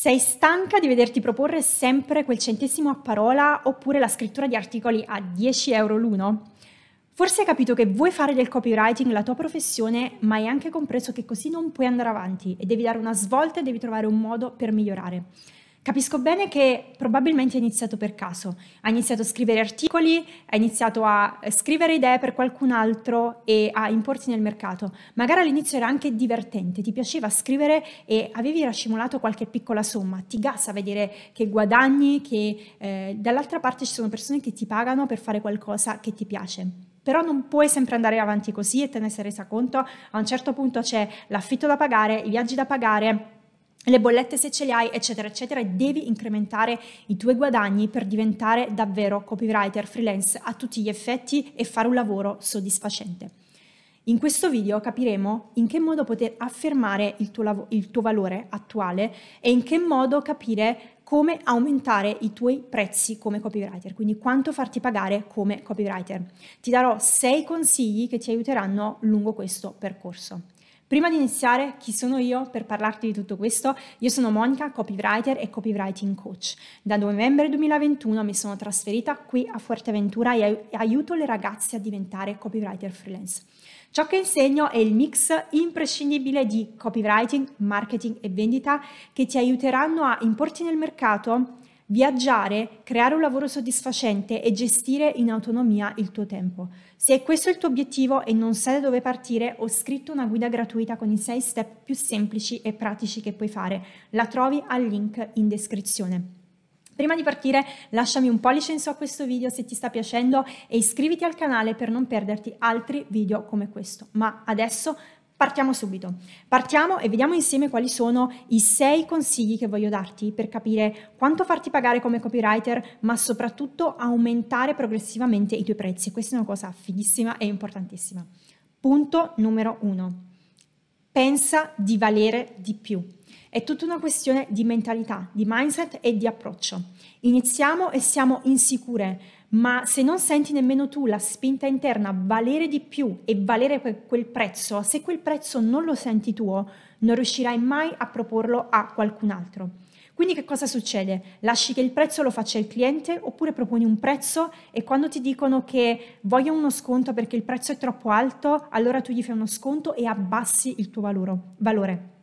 Sei stanca di vederti proporre sempre quel centesimo a parola oppure la scrittura di articoli a 10 euro l'uno? Forse hai capito che vuoi fare del copywriting la tua professione, ma hai anche compreso che così non puoi andare avanti e devi dare una svolta e devi trovare un modo per migliorare. Capisco bene che probabilmente hai iniziato per caso, hai iniziato a scrivere articoli, hai iniziato a scrivere idee per qualcun altro e a importi nel mercato. Magari all'inizio era anche divertente, ti piaceva scrivere e avevi racimolato qualche piccola somma, ti gassa vedere che guadagni, che eh, dall'altra parte ci sono persone che ti pagano per fare qualcosa che ti piace. Però non puoi sempre andare avanti così e te ne sei resa conto. A un certo punto c'è l'affitto da pagare, i viaggi da pagare, le bollette se ce le hai, eccetera, eccetera, e devi incrementare i tuoi guadagni per diventare davvero copywriter freelance a tutti gli effetti e fare un lavoro soddisfacente. In questo video capiremo in che modo poter affermare il tuo, lav- il tuo valore attuale e in che modo capire come aumentare i tuoi prezzi come copywriter, quindi quanto farti pagare come copywriter. Ti darò sei consigli che ti aiuteranno lungo questo percorso. Prima di iniziare, chi sono io per parlarti di tutto questo? Io sono Monica, copywriter e copywriting coach. Da novembre 2021 mi sono trasferita qui a Fuerteventura e aiuto le ragazze a diventare copywriter freelance. Ciò che insegno è il mix imprescindibile di copywriting, marketing e vendita che ti aiuteranno a importi nel mercato viaggiare, creare un lavoro soddisfacente e gestire in autonomia il tuo tempo. Se è questo il tuo obiettivo e non sai da dove partire, ho scritto una guida gratuita con i 6 step più semplici e pratici che puoi fare. La trovi al link in descrizione. Prima di partire lasciami un pollice in su a questo video se ti sta piacendo e iscriviti al canale per non perderti altri video come questo. Ma adesso Partiamo subito. Partiamo e vediamo insieme quali sono i sei consigli che voglio darti per capire quanto farti pagare come copywriter, ma soprattutto aumentare progressivamente i tuoi prezzi. Questa è una cosa fighissima e importantissima. Punto numero uno. Pensa di valere di più. È tutta una questione di mentalità, di mindset e di approccio. Iniziamo e siamo insicure ma se non senti nemmeno tu la spinta interna valere di più e valere quel prezzo, se quel prezzo non lo senti tuo, non riuscirai mai a proporlo a qualcun altro. Quindi che cosa succede? Lasci che il prezzo lo faccia il cliente oppure proponi un prezzo e quando ti dicono che voglio uno sconto perché il prezzo è troppo alto, allora tu gli fai uno sconto e abbassi il tuo valore.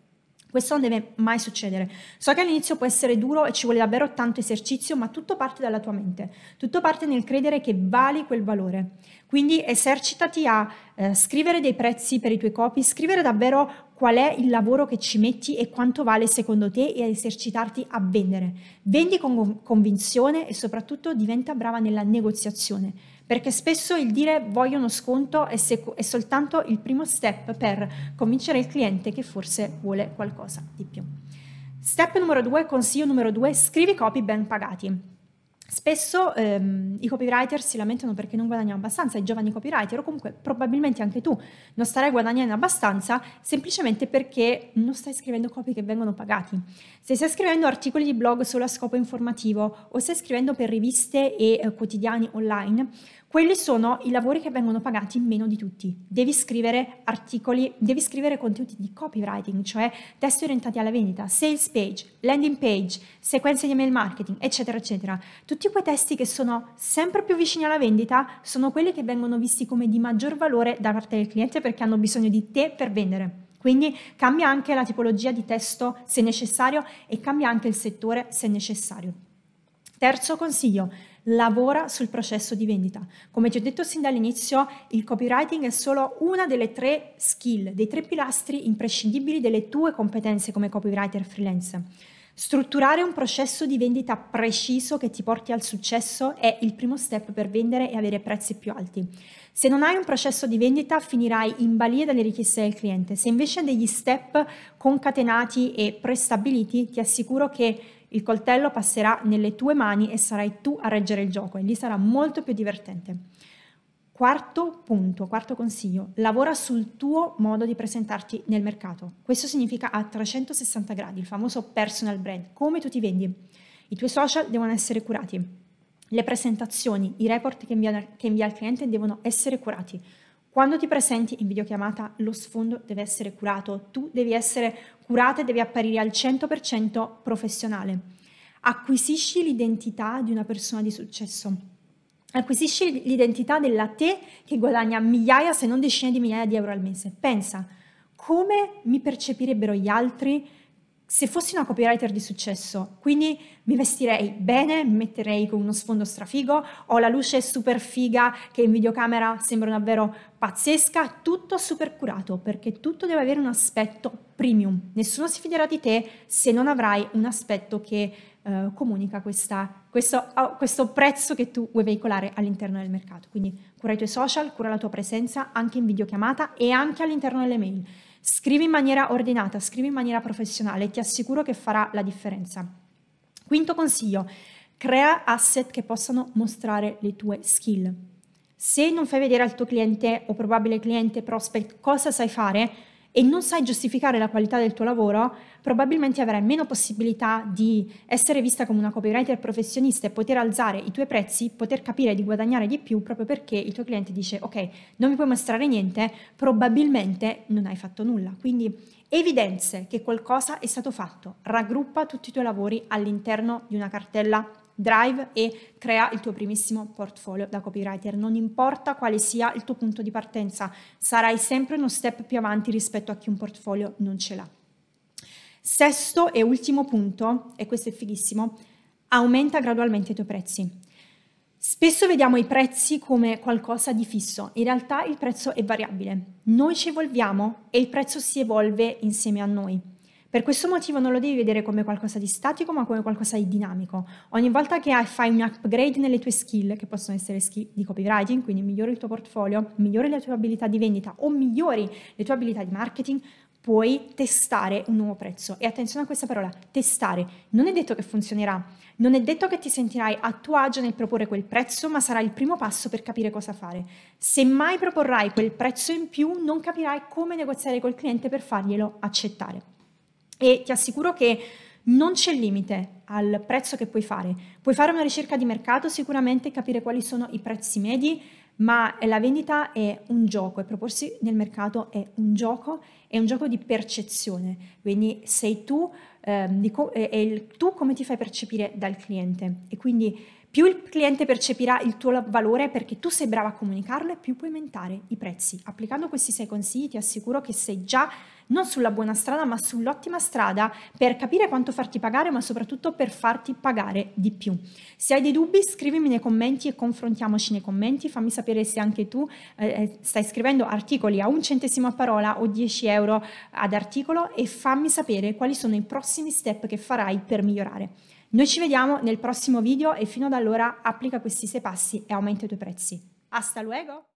Questo non deve mai succedere. So che all'inizio può essere duro e ci vuole davvero tanto esercizio, ma tutto parte dalla tua mente. Tutto parte nel credere che vali quel valore. Quindi esercitati a eh, scrivere dei prezzi per i tuoi copy, scrivere davvero qual è il lavoro che ci metti e quanto vale secondo te e a esercitarti a vendere. Vendi con convinzione e soprattutto diventa brava nella negoziazione perché spesso il dire voglio uno sconto è, seco- è, soltanto il primo step per convincere il cliente che forse vuole qualcosa di più. Step numero due, consiglio numero due, scrivi copy ben pagati. Spesso ehm, i copywriter si lamentano perché non guadagnano abbastanza, i giovani copywriter o comunque probabilmente anche tu non starai guadagnando abbastanza semplicemente perché non stai scrivendo copy che vengono pagati. Se stai scrivendo articoli di blog solo a scopo informativo o stai scrivendo per riviste e eh, quotidiani online, quelli sono i lavori che vengono pagati meno di tutti. Devi scrivere articoli, devi scrivere contenuti di copywriting, cioè testi orientati alla vendita, sales page, landing page, sequenze di email marketing, eccetera, eccetera. Tutti quei testi che sono sempre più vicini alla vendita sono quelli che vengono visti come di maggior valore da parte del cliente perché hanno bisogno di te per vendere. Quindi cambia anche la tipologia di testo se necessario e cambia anche il settore se necessario. Terzo consiglio, lavora sul processo di vendita. Come ti ho detto sin dall'inizio, il copywriting è solo una delle tre skill, dei tre pilastri imprescindibili delle tue competenze come copywriter freelance. Strutturare un processo di vendita preciso che ti porti al successo è il primo step per vendere e avere prezzi più alti. Se non hai un processo di vendita finirai in balia dalle richieste del cliente. Se invece hai degli step concatenati e prestabiliti, ti assicuro che il coltello passerà nelle tue mani e sarai tu a reggere il gioco e lì sarà molto più divertente. Quarto punto, quarto consiglio, lavora sul tuo modo di presentarti nel mercato. Questo significa a 360 gradi, il famoso personal brand, come tu ti vendi. I tuoi social devono essere curati, le presentazioni, i report che invia, che invia il cliente devono essere curati. Quando ti presenti in videochiamata lo sfondo deve essere curato, tu devi essere curata e devi apparire al 100% professionale. Acquisisci l'identità di una persona di successo. Acquisisci l'identità della te che guadagna migliaia se non decine di migliaia di euro al mese. Pensa, come mi percepirebbero gli altri se fossi una copywriter di successo, quindi mi vestirei bene, mi metterei con uno sfondo strafigo, ho la luce super figa che in videocamera sembra davvero pazzesca, tutto super curato perché tutto deve avere un aspetto premium. Nessuno si fiderà di te se non avrai un aspetto che eh, comunica questa, questo, oh, questo prezzo che tu vuoi veicolare all'interno del mercato. Quindi cura i tuoi social, cura la tua presenza anche in videochiamata e anche all'interno delle mail. Scrivi in maniera ordinata, scrivi in maniera professionale, ti assicuro che farà la differenza. Quinto consiglio, crea asset che possano mostrare le tue skill. Se non fai vedere al tuo cliente o probabile cliente prospect cosa sai fare, e non sai giustificare la qualità del tuo lavoro, probabilmente avrai meno possibilità di essere vista come una copywriter professionista e poter alzare i tuoi prezzi, poter capire di guadagnare di più proprio perché il tuo cliente dice ok, non mi puoi mostrare niente, probabilmente non hai fatto nulla. Quindi evidenze che qualcosa è stato fatto, raggruppa tutti i tuoi lavori all'interno di una cartella Drive e crea il tuo primissimo portfolio da copywriter. Non importa quale sia il tuo punto di partenza, sarai sempre uno step più avanti rispetto a chi un portfolio non ce l'ha. Sesto e ultimo punto, e questo è fighissimo, aumenta gradualmente i tuoi prezzi. Spesso vediamo i prezzi come qualcosa di fisso, in realtà il prezzo è variabile. Noi ci evolviamo e il prezzo si evolve insieme a noi. Per questo motivo non lo devi vedere come qualcosa di statico, ma come qualcosa di dinamico. Ogni volta che fai un upgrade nelle tue skill, che possono essere skill di copywriting, quindi migliori il tuo portfolio, migliori le tue abilità di vendita o migliori le tue abilità di marketing, puoi testare un nuovo prezzo. E attenzione a questa parola, testare. Non è detto che funzionerà, non è detto che ti sentirai a tuo agio nel proporre quel prezzo, ma sarà il primo passo per capire cosa fare. Se mai proporrai quel prezzo in più, non capirai come negoziare col cliente per farglielo accettare e ti assicuro che non c'è limite al prezzo che puoi fare. Puoi fare una ricerca di mercato sicuramente capire quali sono i prezzi medi, ma la vendita è un gioco e proporsi nel mercato è un gioco, è un gioco di percezione. Quindi sei tu, eh, co- è il, tu come ti fai percepire dal cliente e quindi più il cliente percepirà il tuo valore perché tu sei brava a comunicarlo e più puoi aumentare i prezzi. Applicando questi sei consigli ti assicuro che sei già non sulla buona strada ma sull'ottima strada per capire quanto farti pagare ma soprattutto per farti pagare di più. Se hai dei dubbi scrivimi nei commenti e confrontiamoci nei commenti, fammi sapere se anche tu eh, eh stai scrivendo articoli a un centesimo a parola o 10 euro ad articolo e fammi sapere quali sono i prossimi step che farai per migliorare. Noi ci vediamo nel prossimo video e fino ad allora applica questi sei passi e aumenta i tuoi prezzi. Hasta luego!